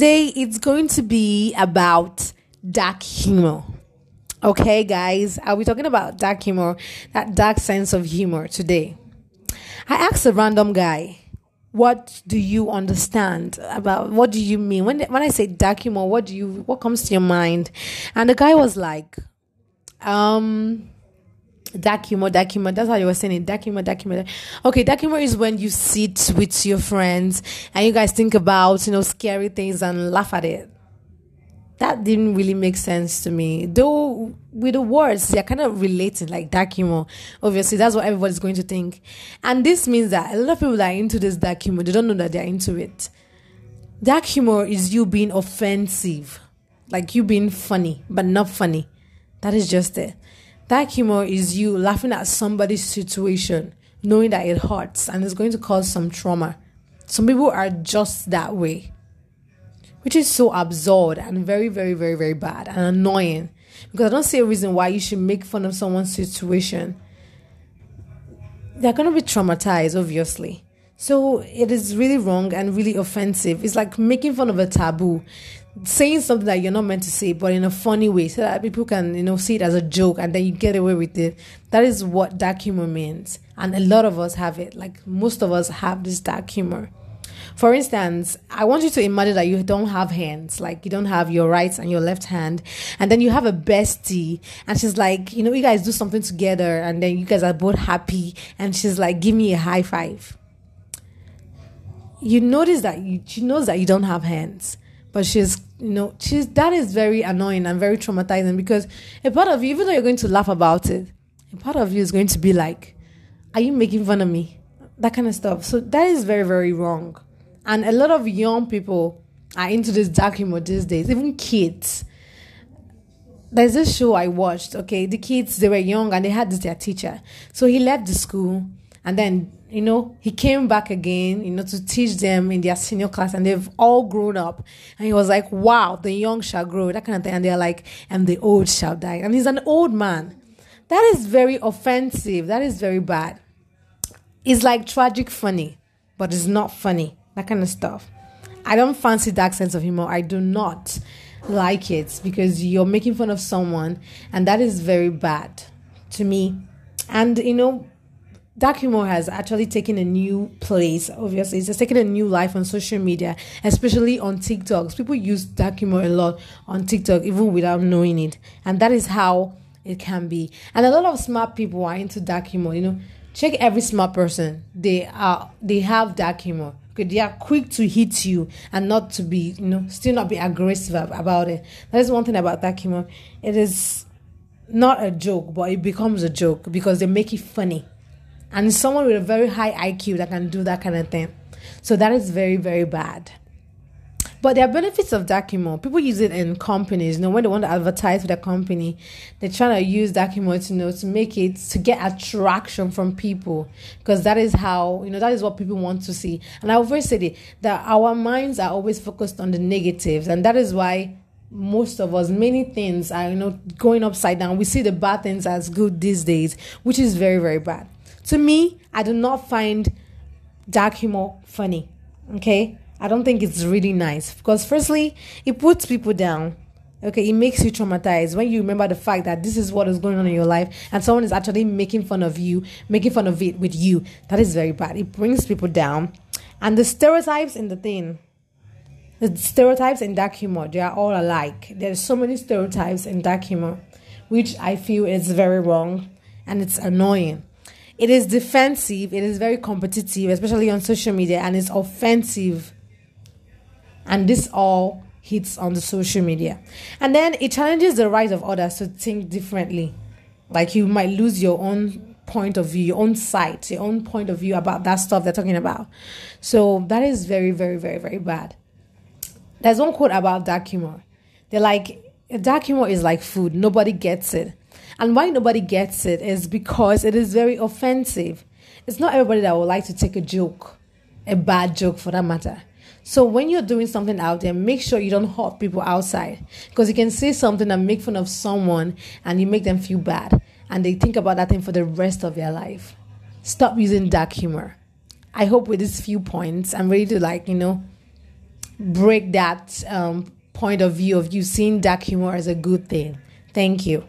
Today it's going to be about dark humor. Okay, guys, I'll be talking about dark humor, that dark sense of humor today. I asked a random guy, "What do you understand about? What do you mean when when I say dark humor? What do you what comes to your mind?" And the guy was like, "Um." Dark humor, dark humor. That's how you were saying it. Dark humor, dark humor. Okay, dark humor is when you sit with your friends and you guys think about, you know, scary things and laugh at it. That didn't really make sense to me. Though with the words, they're kind of relating, like dark humor. Obviously, that's what everybody's going to think. And this means that a lot of people that are into this dark humor, they don't know that they're into it. Dark humor is you being offensive. Like you being funny, but not funny. That is just it. Dark humor is you laughing at somebody's situation, knowing that it hurts and it's going to cause some trauma. Some people are just that way, which is so absurd and very, very, very, very bad and annoying. Because I don't see a reason why you should make fun of someone's situation. They're going to be traumatized, obviously. So it is really wrong and really offensive. It's like making fun of a taboo saying something that you're not meant to say, but in a funny way, so that people can, you know, see it as a joke and then you get away with it. That is what dark humor means. And a lot of us have it. Like most of us have this dark humor. For instance, I want you to imagine that you don't have hands, like you don't have your right and your left hand, and then you have a bestie, and she's like, you know, you guys do something together, and then you guys are both happy, and she's like, give me a high five. You notice that you, she knows that you don't have hands but she's you know she's that is very annoying and very traumatizing because a part of you even though you're going to laugh about it a part of you is going to be like are you making fun of me? That kind of stuff. So that is very very wrong. And a lot of young people are into this dark humor these days even kids. There's this show i watched okay? The kids they were young and they had this their teacher. So he left the school and then you know, he came back again, you know, to teach them in their senior class, and they've all grown up. And he was like, wow, the young shall grow, that kind of thing. And they're like, and the old shall die. And he's an old man. That is very offensive. That is very bad. It's like tragic funny, but it's not funny. That kind of stuff. I don't fancy dark sense of humor. I do not like it because you're making fun of someone, and that is very bad to me. And, you know, dark humor has actually taken a new place obviously. It's just taken a new life on social media especially on tiktok people use dark humor a lot on tiktok even without knowing it. And that is how it can be. And a lot of smart people are into dark humor you know. Check every smart person. They are they have dark humor. Okay they are quick to hit you and not to be you know still not be aggressive about it. That is one thing about dark humor. It is not a joke but it becomes a joke because they make it funny and someone with a very high IQ that can do that kind of thing. So that is very, very bad. But there are benefits of dark humor. People use it in companies. You know, when they want to advertise for their company, they're trying to use dark humor to you know to make it to get attraction from people because that is how you know that is what people want to see. And I always say that our minds are always focused on the negatives, and that is why most of us many things are you know going upside down. We see the bad things as good these days, which is very very bad. To me, I do not find dark humor funny. Okay? I don't think it's really nice because, firstly, it puts people down. Okay, it makes you traumatized when you remember the fact that this is what is going on in your life and someone is actually making fun of you, making fun of it with you. That is very bad. It brings people down. And the stereotypes in the thing, the stereotypes in dark humor, they are all alike. There's so many stereotypes in dark humor, which I feel is very wrong and it's annoying. It is defensive, it is very competitive, especially on social media, and it's offensive. And this all hits on the social media. And then it challenges the right of others to think differently. Like you might lose your own point of view, your own sight, your own point of view about that stuff they're talking about. So that is very, very, very, very bad. There's one quote about dark humor. They're like, dark humor is like food, nobody gets it. And why nobody gets it is because it is very offensive. It's not everybody that would like to take a joke, a bad joke for that matter. So when you're doing something out there, make sure you don't hurt people outside because you can say something and make fun of someone and you make them feel bad and they think about that thing for the rest of their life. Stop using dark humor. I hope with these few points, I'm ready to like, you know, break that um, point of view of you seeing dark humor as a good thing. Thank you.